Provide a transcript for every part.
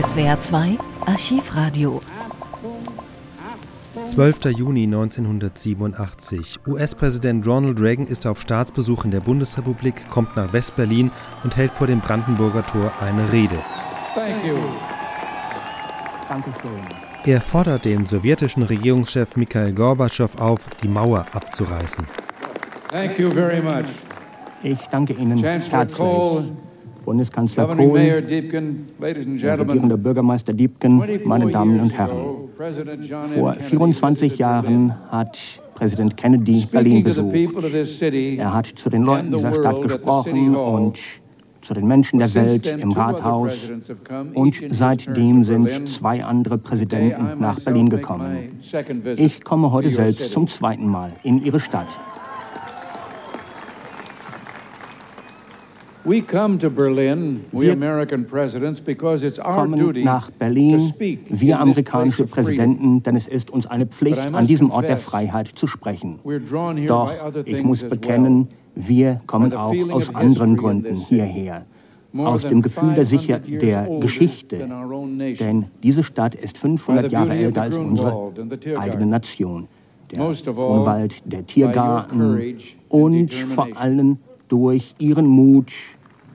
SWR 2 Archivradio 12. Juni 1987. US-Präsident Ronald Reagan ist auf Staatsbesuch in der Bundesrepublik, kommt nach West-Berlin und hält vor dem Brandenburger Tor eine Rede. Thank you. Er fordert den sowjetischen Regierungschef Mikhail Gorbatschow auf, die Mauer abzureißen. Thank you very much. Ich danke Ihnen Chancellor herzlich. Kohl, Bundeskanzler Kohl, regierender. Bürgermeister Diebken, 24 meine Damen und Herren. Vor Kennedy 24 visited Jahren hat Präsident Kennedy Berlin besucht. Er hat zu den Leuten dieser Stadt gesprochen und zu den Menschen der Welt im Rathaus. Und seitdem sind zwei andere Präsidenten nach Berlin gekommen. Ich komme heute selbst zum zweiten Mal in Ihre Stadt. We come to Berlin, we Wir American presidents, because it's our kommen duty nach to Berlin, speak wir amerikanische place of freedom. Präsidenten, denn es ist uns eine Pflicht, But I an must diesem Ort der Freiheit zu sprechen. Doch ich muss bekennen, wir kommen auch feeling aus anderen Gründen this city. hierher. Aus dem Gefühl der, 500 Sicher der older Geschichte, than our own nation. denn diese Stadt ist 500 By the Jahre älter the als unsere eigene Nation. Der Most of all, Grunwald, der Tiergarten und vor allem durch ihren Mut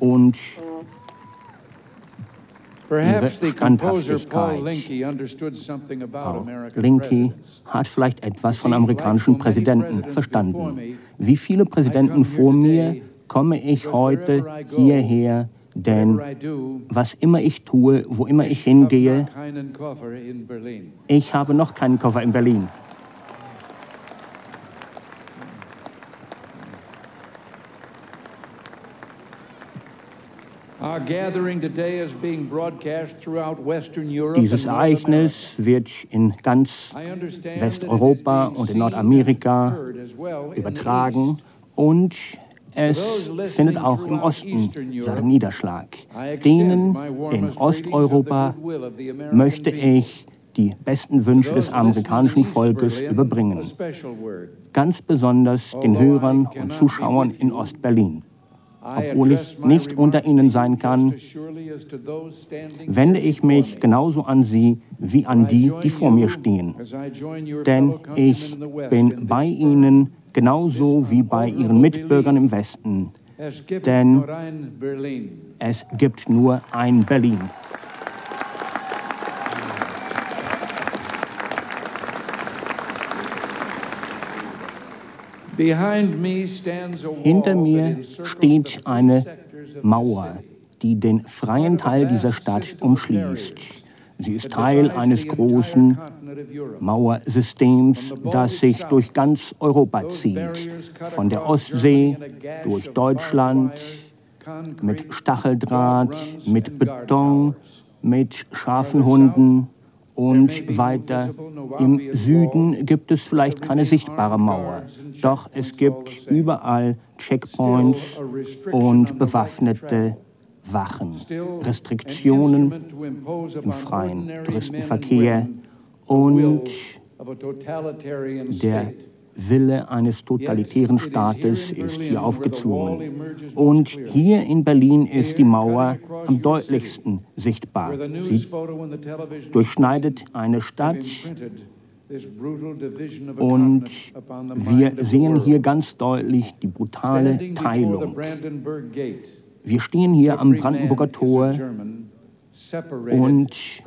und Linke presidents. hat vielleicht etwas von amerikanischen Präsidenten verstanden. Wie viele Präsidenten vor mir komme ich heute hierher, denn was immer ich tue, wo immer ich hingehe, ich habe noch keinen Koffer in Berlin. Dieses. Ereignis wird in ganz Westeuropa und in Nordamerika übertragen und es findet auch im Osten seinen Niederschlag. Denen in Osteuropa möchte ich die besten Wünsche des amerikanischen Volkes überbringen. Ganz besonders den Hörern und Zuschauern in Ostberlin. Obwohl ich nicht unter ihnen sein kann, wende ich mich genauso an Sie wie an die, die vor mir stehen. Denn ich bin bei Ihnen genauso wie bei Ihren Mitbürgern im Westen. denn- Es gibt nur ein Berlin. Hinter mir steht eine Mauer, die den freien Teil dieser Stadt umschließt. Sie ist Teil eines großen Mauersystems, das sich durch ganz Europa zieht. Von der Ostsee durch Deutschland, mit Stacheldraht, mit Beton, mit scharfen Hunden und weiter. Im Süden gibt es vielleicht keine sichtbare Mauer, doch es gibt überall Checkpoints und bewaffnete Wachen, Restriktionen im freien Touristenverkehr und der Wille eines totalitären Staates ist hier aufgezwungen. Und hier in Berlin ist die Mauer am deutlichsten sichtbar. Sie durchschneidet eine Stadt und wir sehen hier ganz deutlich die brutale Teilung. Wir stehen hier am Brandenburger Tor und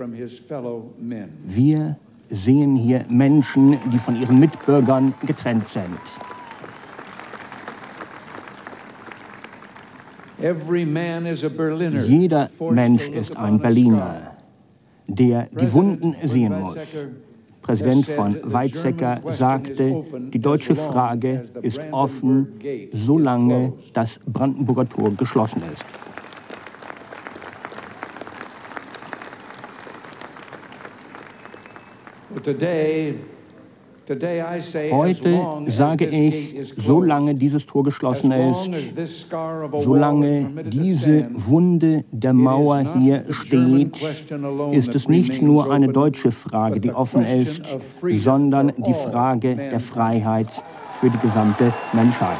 wir sehen hier Menschen, die von ihren Mitbürgern getrennt sind. Jeder Mensch ist ein Berliner, der die Wunden sehen muss. Präsident von Weizsäcker sagte, die deutsche Frage ist offen, solange das Brandenburger Tor geschlossen ist. Heute sage ich, solange dieses Tor geschlossen ist, solange diese Wunde der Mauer hier steht, ist es nicht nur eine deutsche Frage, die offen ist, sondern die Frage der Freiheit für die gesamte Menschheit.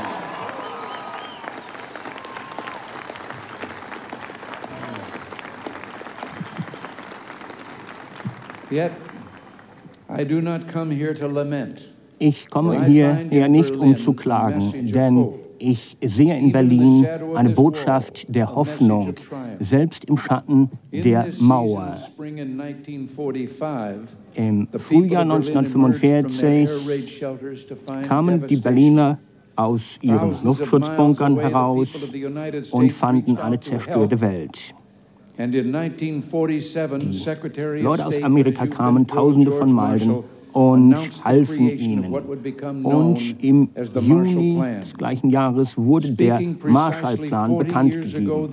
Ich komme hierher nicht, um zu klagen, denn ich sehe in Berlin eine Botschaft der Hoffnung, selbst im Schatten der Mauer. Im Frühjahr 1945 kamen die Berliner aus ihren Luftschutzbunkern heraus und fanden eine zerstörte Welt. Die Leute aus Amerika kamen tausende von Meilen und halfen ihnen. Und im Juni des gleichen Jahres wurde der Marshallplan bekannt gegeben.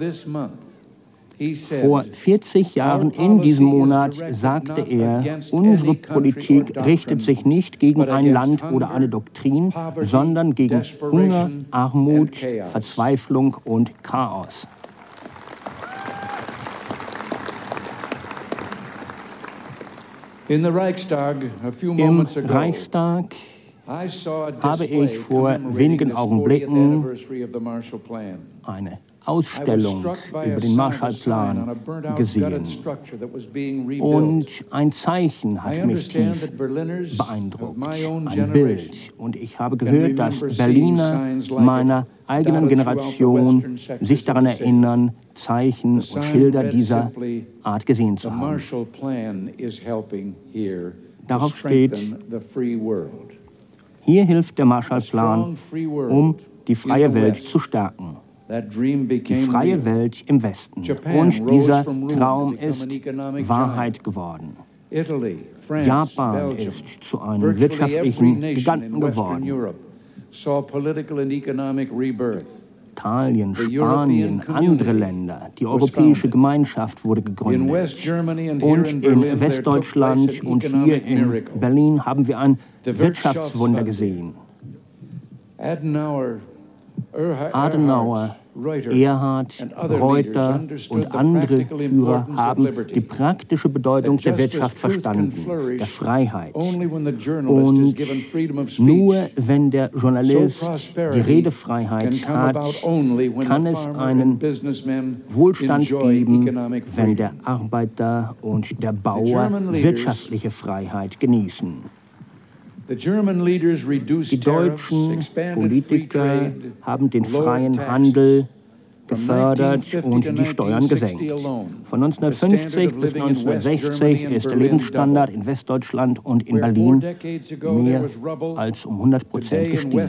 Vor 40 Jahren in diesem Monat sagte er, unsere Politik richtet sich nicht gegen ein Land oder eine Doktrin, sondern gegen Hunger, Armut, Verzweiflung und Chaos. Im Reichstag habe ich vor wenigen Augenblicken eine Ausstellung über den Marshallplan gesehen. Und ein Zeichen hat mich tief beeindruckt, ein Bild. Und ich habe gehört, dass Berliner meiner eigenen Generation sich daran erinnern, Zeichen und Schilder dieser Art gesehen zu haben. Darauf steht, hier hilft der Marshallplan, um die freie Welt zu stärken die freie Welt im Westen. Und dieser Traum ist Wahrheit geworden. Japan ist zu einem wirtschaftlichen Giganten geworden. Italien, Spanien, andere Länder, die Europäische Gemeinschaft wurde gegründet. Und in Westdeutschland und hier in Berlin haben wir ein Wirtschaftswunder gesehen. Adenauer, Erhard, Reuter und andere Führer haben die praktische Bedeutung der Wirtschaft verstanden, der Freiheit. Und nur wenn der Journalist die Redefreiheit hat, kann es einen Wohlstand geben, wenn der Arbeiter und der Bauer wirtschaftliche Freiheit genießen. Die deutschen Politiker haben den freien Handel gefördert und die Steuern gesenkt. Von 1950 bis 1960 ist der Lebensstandard in Westdeutschland und in Berlin mehr als um 100 Prozent gestiegen.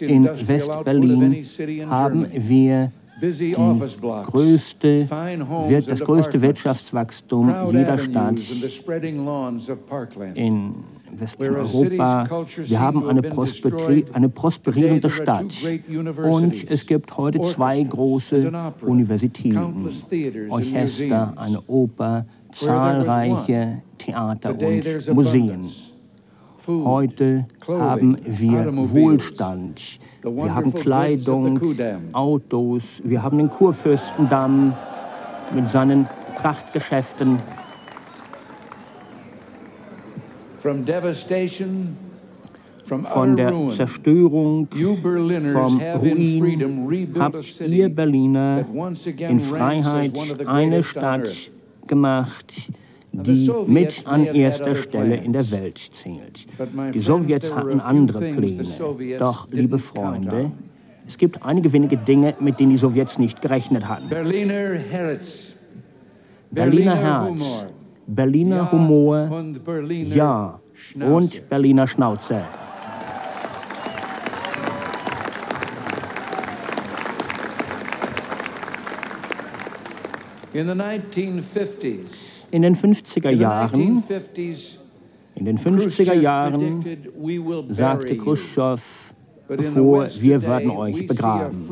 In Westberlin haben wir größte, das größte Wirtschaftswachstum jeder Stadt in westlichen Europa. Wir haben eine, eine prosperierende Stadt. Und es gibt heute zwei große Universitäten, Orchester, eine Oper, zahlreiche Theater und Museen. Heute haben wir Wohlstand. Wir haben Kleidung, Autos. Wir haben den Kurfürstendamm mit seinen Prachtgeschäften. Von der Zerstörung, vom Ruin habt ihr Berliner in Freiheit eine Stadt gemacht, die mit an erster Stelle in der Welt zählt. Die Sowjets hatten andere Pläne. Doch, liebe Freunde, es gibt einige wenige Dinge, mit denen die Sowjets nicht gerechnet hatten. Berliner Herz, Berliner Herz, Berliner Humor, ja, und Berliner Schnauze. In the 1950s, in den 50er Jahren, in den 50er Jahren sagte Khrushchev, bevor wir werden euch begraben.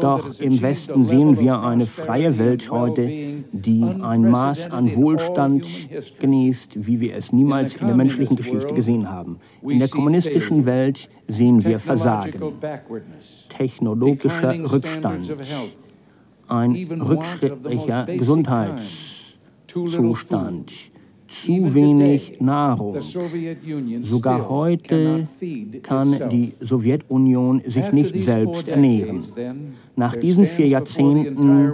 Doch im Westen sehen wir eine freie Welt heute, die ein Maß an Wohlstand genießt, wie wir es niemals in der menschlichen Geschichte gesehen haben. In der kommunistischen Welt sehen wir Versagen, technologischer Rückstand, ein rückschrittlicher Gesundheits Zustand, zu wenig Nahrung. Sogar heute kann die Sowjetunion sich nicht selbst ernähren. Nach diesen vier Jahrzehnten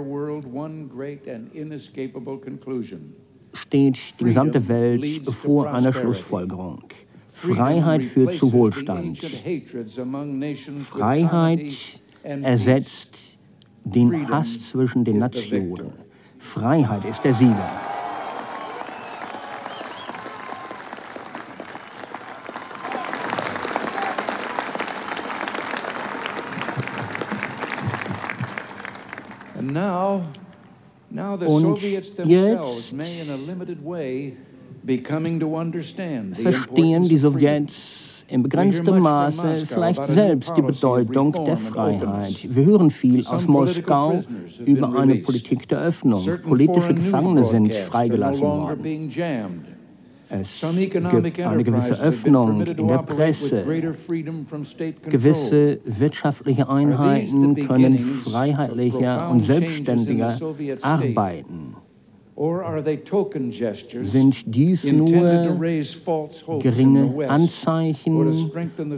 steht die gesamte Welt vor einer Schlussfolgerung. Freiheit führt zu Wohlstand. Freiheit ersetzt den Hass zwischen den Nationen. Freiheit ist der Sieger. Und jetzt verstehen die Sowjets im begrenzten Maße vielleicht selbst die Bedeutung der Freiheit. Wir hören viel aus Moskau über eine Politik der Öffnung. Politische Gefangene sind freigelassen worden. Es gibt eine gewisse Öffnung in der Presse. Gewisse wirtschaftliche Einheiten können freiheitlicher und selbstständiger arbeiten. Sind dies nur geringe Anzeichen,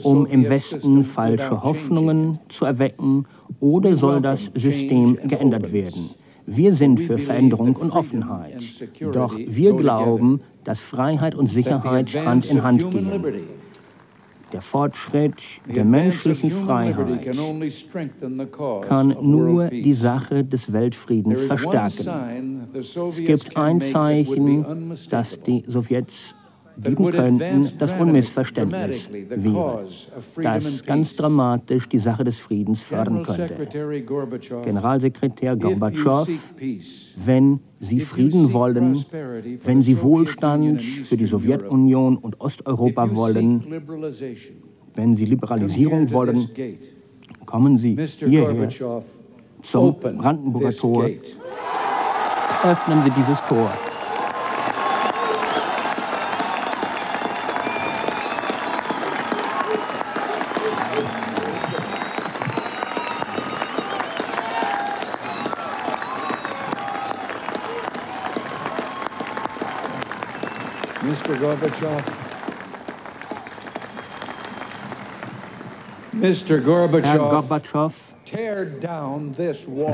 um im Westen falsche Hoffnungen zu erwecken, oder soll das System geändert werden? Wir sind für Veränderung und Offenheit. Doch wir glauben, dass Freiheit und Sicherheit Hand in Hand gehen. Der Fortschritt der menschlichen Freiheit kann nur die Sache des Weltfriedens verstärken. Es gibt ein Zeichen, das die Sowjets geben könnten, das Unmissverständnis wäre, das ganz dramatisch die Sache des Friedens fördern könnte. Generalsekretär Gorbatschow, wenn Sie Frieden wollen, wenn Sie Wohlstand für die Sowjetunion und Osteuropa wollen, wenn Sie Liberalisierung wollen, kommen Sie hierher zum Brandenburger Tor. Öffnen Sie dieses Tor. Mr. Gorbachev. Mr. Gorbachev, Herr Gorbatschow,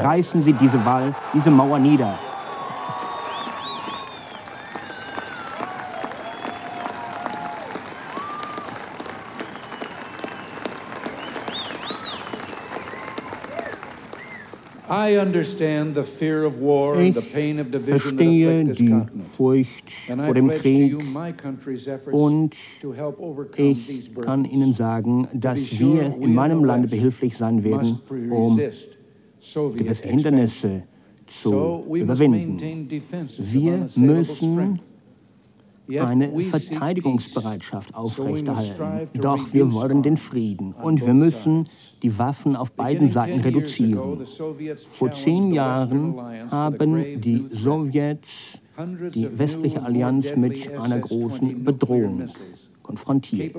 reißen Sie diese Wall, diese Mauer nieder. Ich verstehe die Furcht vor dem Krieg und ich kann Ihnen sagen, dass wir in meinem Lande behilflich sein werden, um gewisse Hindernisse zu überwinden. Wir müssen eine Verteidigungsbereitschaft aufrechterhalten. Doch wir wollen den Frieden und wir müssen die Waffen auf beiden Seiten reduzieren. Vor zehn Jahren haben die Sowjets die westliche Allianz mit einer großen Bedrohung konfrontiert.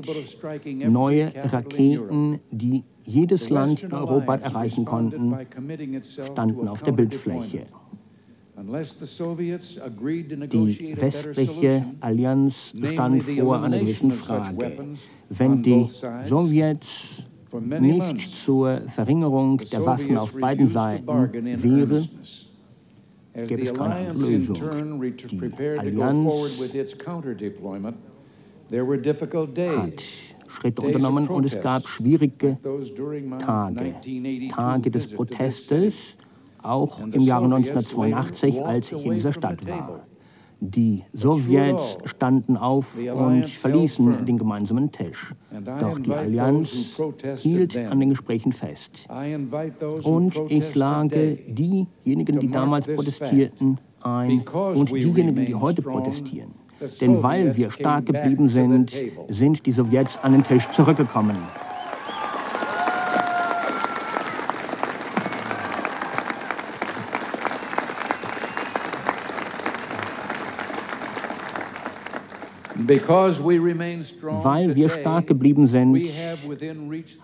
Neue Raketen, die jedes Land in Europa erreichen konnten, standen auf der Bildfläche. Die westliche Allianz stand vor einer gewissen Frage. Wenn die Sowjets nicht zur Verringerung der Waffen auf beiden Seiten wäre, gäbe es keine Lösung. Die Allianz hat Schritte unternommen und es gab schwierige Tage, Tage des Protestes, auch im Jahre 1982, als ich in dieser Stadt war. Die Sowjets standen auf und verließen den gemeinsamen Tisch. Doch die Allianz hielt an den Gesprächen fest. Und ich lage diejenigen, die damals protestierten, ein und diejenigen, die heute protestieren. Denn weil wir stark geblieben sind, sind die Sowjets an den Tisch zurückgekommen. Weil wir stark geblieben sind,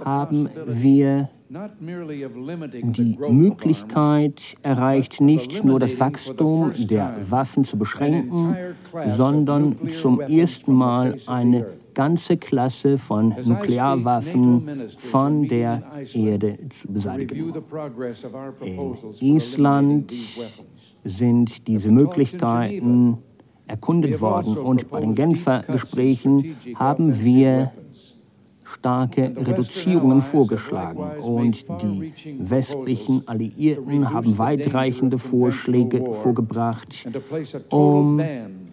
haben wir die Möglichkeit erreicht, nicht nur das Wachstum der Waffen zu beschränken, sondern zum ersten Mal eine ganze Klasse von Nuklearwaffen von der Erde zu beseitigen. In Island sind diese Möglichkeiten erkundet worden. und bei den Genfer Gesprächen haben wir starke Reduzierungen vorgeschlagen. und die westlichen Alliierten haben weitreichende Vorschläge vorgebracht, um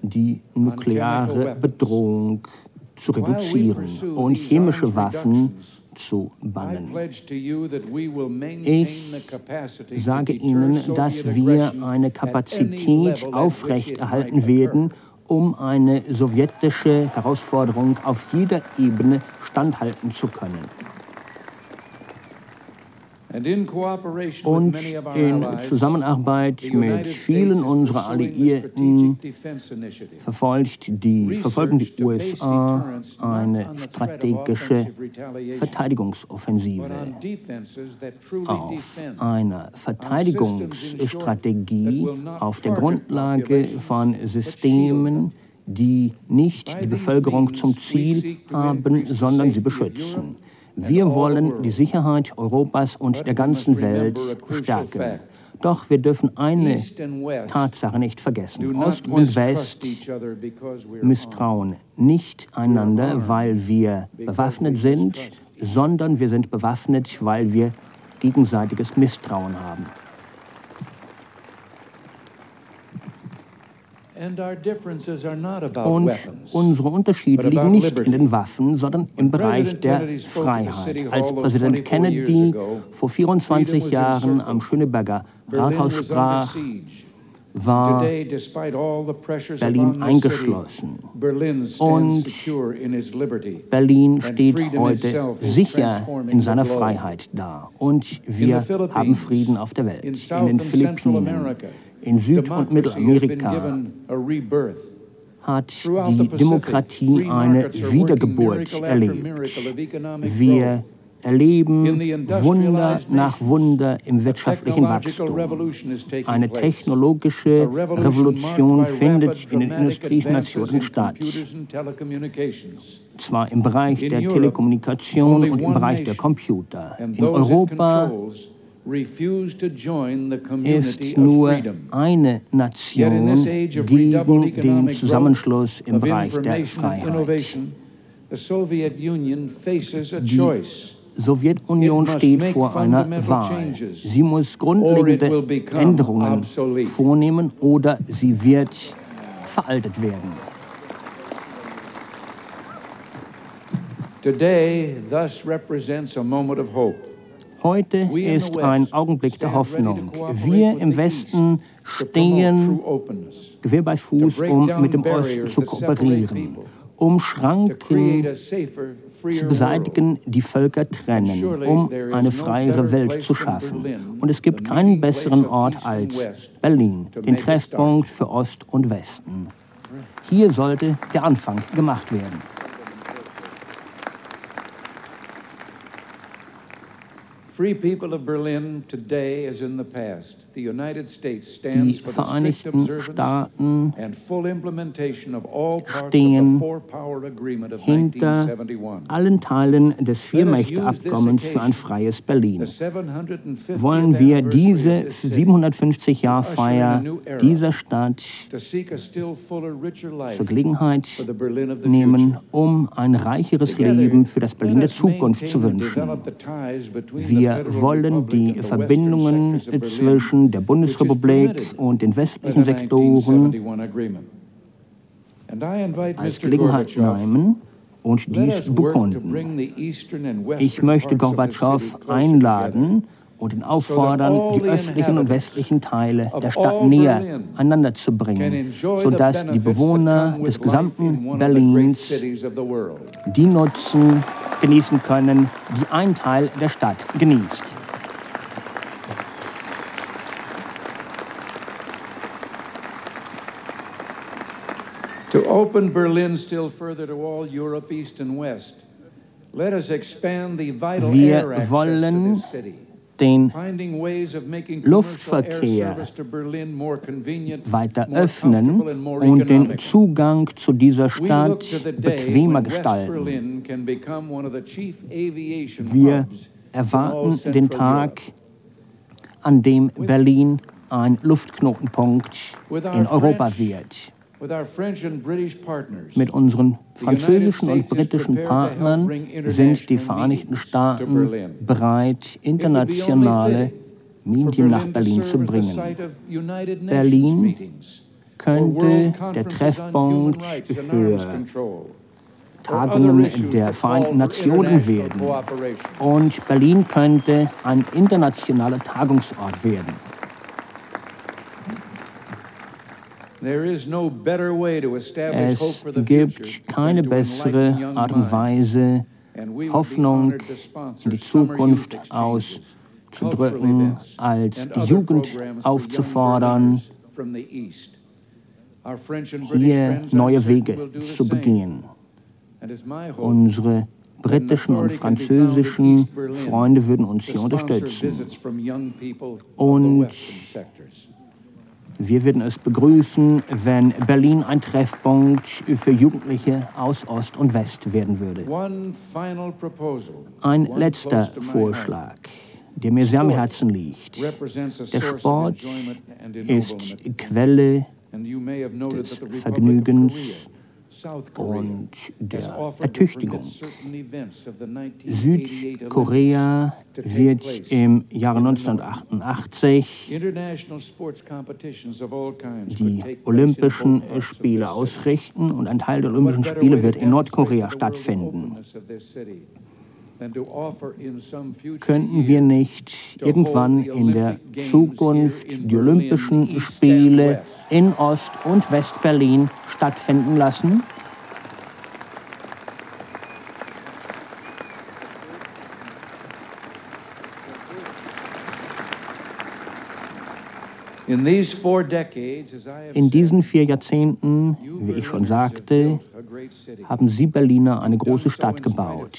die nukleare Bedrohung zu reduzieren. und chemische Waffen zu bannen. Ich sage Ihnen, dass wir eine Kapazität aufrechterhalten werden, um eine sowjetische Herausforderung auf jeder Ebene standhalten zu können. Und in Zusammenarbeit mit vielen unserer Alliierten verfolgt die, verfolgen die USA eine strategische Verteidigungsoffensive. Auf einer Verteidigungsstrategie auf der Grundlage von Systemen, die nicht die Bevölkerung zum Ziel haben, sondern sie beschützen. Wir wollen die Sicherheit Europas und der ganzen Welt stärken. Doch wir dürfen eine Tatsache nicht vergessen. Ost und West misstrauen nicht einander, weil wir bewaffnet sind, sondern wir sind bewaffnet, weil wir gegenseitiges Misstrauen haben. Und unsere Unterschiede liegen nicht in den Waffen, sondern im Bereich der Freiheit. Als Präsident Kennedy vor 24 Jahren am Schöneberger Rathaus sprach, war Berlin eingeschlossen. Und Berlin steht heute sicher in seiner Freiheit da. Und wir haben Frieden auf der Welt. In den Philippinen, in Süd- und Mittelamerika hat die Demokratie eine Wiedergeburt erlebt. Wir erleben Wunder nach Wunder im wirtschaftlichen Wachstum. Eine technologische Revolution findet in den Industrienationen statt. Zwar im Bereich der Telekommunikation und im Bereich der Computer. In Europa ist nur eine Nation gegen den Zusammenschluss im Bereich der Freiheit. Die Sowjetunion steht vor einer Wahl. Sie muss grundlegende Änderungen vornehmen oder sie wird veraltet werden. Today thus represents a moment of hope. Heute ist ein Augenblick der Hoffnung. Wir im Westen stehen Gewehr bei Fuß, um mit dem Osten zu kooperieren, um Schranken zu beseitigen, die Völker trennen, um eine freiere Welt zu schaffen. Und es gibt keinen besseren Ort als Berlin, den Treffpunkt für Ost und Westen. Hier sollte der Anfang gemacht werden. Die Vereinigten Staaten stehen hinter allen Teilen des Viermächte-Abkommens für ein freies Berlin. Wollen wir diese 750-Jahr-Feier dieser Stadt zur Gelegenheit nehmen, um ein reicheres Leben für das Berlin der Zukunft zu wünschen. Wir wir wollen die Verbindungen zwischen der Bundesrepublik und den westlichen Sektoren als Gelegenheit nehmen und dies bekunden. Ich möchte Gorbatschow einladen und ihn auffordern, die östlichen und westlichen Teile der Stadt näher einander zu bringen, sodass die Bewohner des gesamten Berlins die Nutzen genießen können, die ein Teil der Stadt genießt. To open Berlin still further to all Europe, East and West, let us expand the vital air access to this city den Luftverkehr weiter öffnen und den Zugang zu dieser Stadt bequemer gestalten. Wir erwarten den Tag, an dem Berlin ein Luftknotenpunkt in Europa wird. Mit unseren französischen und britischen Partnern sind die Vereinigten Staaten bereit, internationale Medien nach Berlin zu bringen. Berlin könnte der Treffpunkt für Tagungen der Vereinten Nationen werden. Und Berlin könnte ein internationaler Tagungsort werden. Es gibt keine bessere Art und Weise, Hoffnung in die Zukunft auszudrücken, als die Jugend aufzufordern, hier neue Wege zu begehen. Unsere britischen und französischen Freunde würden uns hier unterstützen. Und wir würden es begrüßen, wenn Berlin ein Treffpunkt für Jugendliche aus Ost und West werden würde. Ein letzter Vorschlag, der mir sehr am Herzen liegt. Der Sport ist Quelle des Vergnügens und der Ertüchtigung. Südkorea wird im Jahre 1988 die Olympischen Spiele ausrichten und ein Teil der Olympischen Spiele wird in Nordkorea stattfinden. Könnten wir nicht irgendwann in der Zukunft die Olympischen Spiele in Ost- und West-Berlin stattfinden lassen? In diesen vier Jahrzehnten, wie ich schon sagte, haben Sie Berliner eine große Stadt gebaut.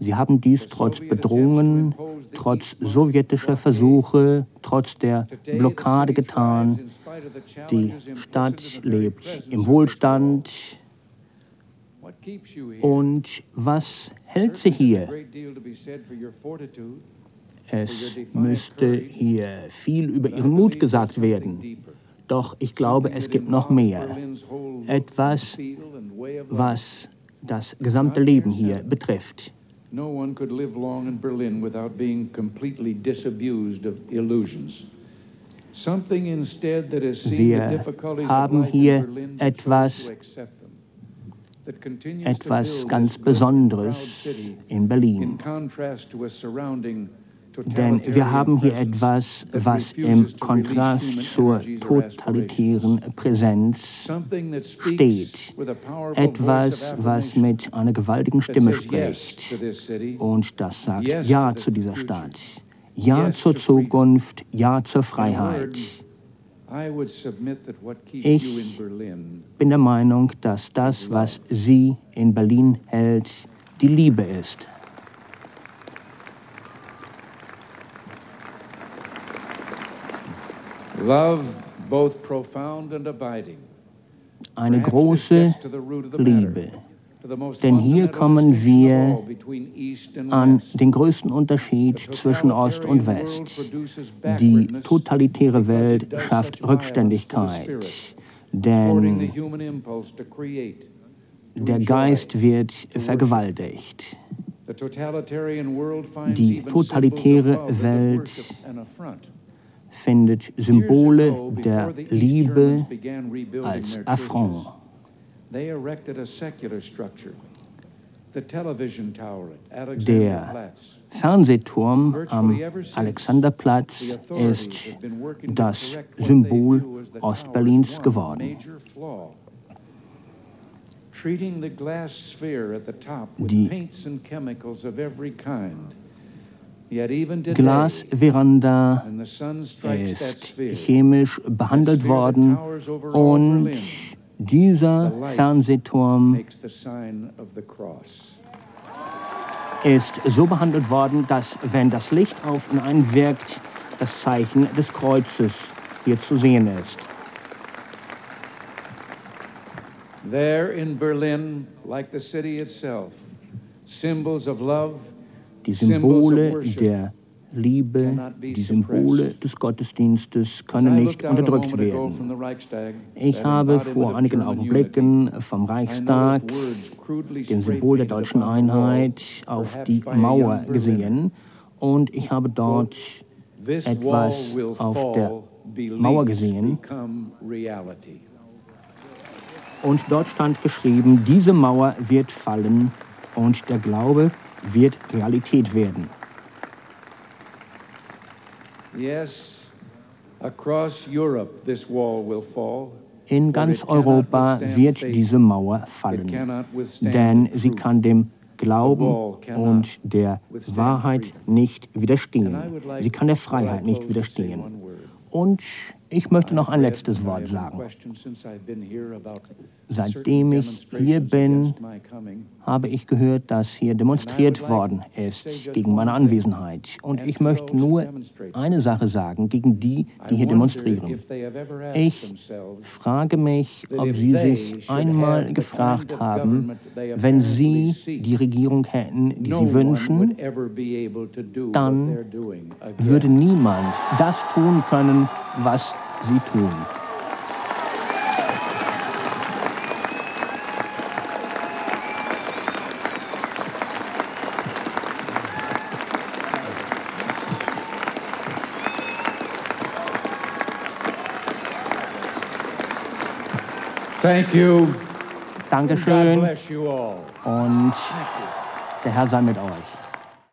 Sie haben dies trotz Bedrohungen, trotz sowjetischer Versuche, trotz der Blockade getan. Die Stadt lebt im Wohlstand. Und was hält sie hier? Es müsste hier viel über ihren Mut gesagt werden. Doch ich glaube, es gibt noch mehr. Etwas, was das gesamte Leben hier betrifft. No one could live long in Berlin without being completely disabused of illusions. Something instead that has seen Wir the difficulties haben hier etwas, etwas ganz Besonderes in Berlin. In contrast to a surrounding denn wir haben hier etwas, was im Kontrast zur totalitären Präsenz steht. Etwas, was mit einer gewaltigen Stimme spricht. Und das sagt Ja zu dieser Stadt. Ja zur Zukunft, Ja zur Freiheit. Ich bin der Meinung, dass das, was sie in Berlin hält, die Liebe ist. Eine große Liebe. Denn hier kommen wir an den größten Unterschied zwischen Ost und West. Die totalitäre Welt schafft Rückständigkeit, denn der Geist wird vergewaltigt. Die totalitäre Welt findet Symbole der Liebe als Affront. Der Fernsehturm am Alexanderplatz ist das Symbol Ostberlins geworden. Die Glasveranda ist chemisch behandelt worden und dieser Fernsehturm ist so behandelt worden, dass, wenn das Licht auf ihn einwirkt, das Zeichen des Kreuzes hier zu sehen ist. There in Berlin, like the city itself, symbols of love, die Symbole der Liebe, die Symbole des Gottesdienstes können nicht unterdrückt werden. Ich habe vor einigen Augenblicken vom Reichstag, dem Symbol der deutschen Einheit, auf die Mauer gesehen und ich habe dort etwas auf der Mauer gesehen. Und dort stand geschrieben, diese Mauer wird fallen und der Glaube wird Realität werden. In ganz Europa wird diese Mauer fallen, denn sie kann dem Glauben und der Wahrheit nicht widerstehen. Sie kann der Freiheit nicht widerstehen. Und ich möchte noch ein letztes Wort sagen. Seitdem ich hier bin, habe ich gehört, dass hier demonstriert worden ist gegen meine Anwesenheit. Und ich möchte nur eine Sache sagen gegen die, die hier demonstrieren. Ich frage mich, ob sie sich einmal gefragt haben, wenn sie die Regierung hätten, die sie wünschen, dann würde niemand das tun können, was sie tun. Thank you. Dankeschön. Und der Herr sei mit euch.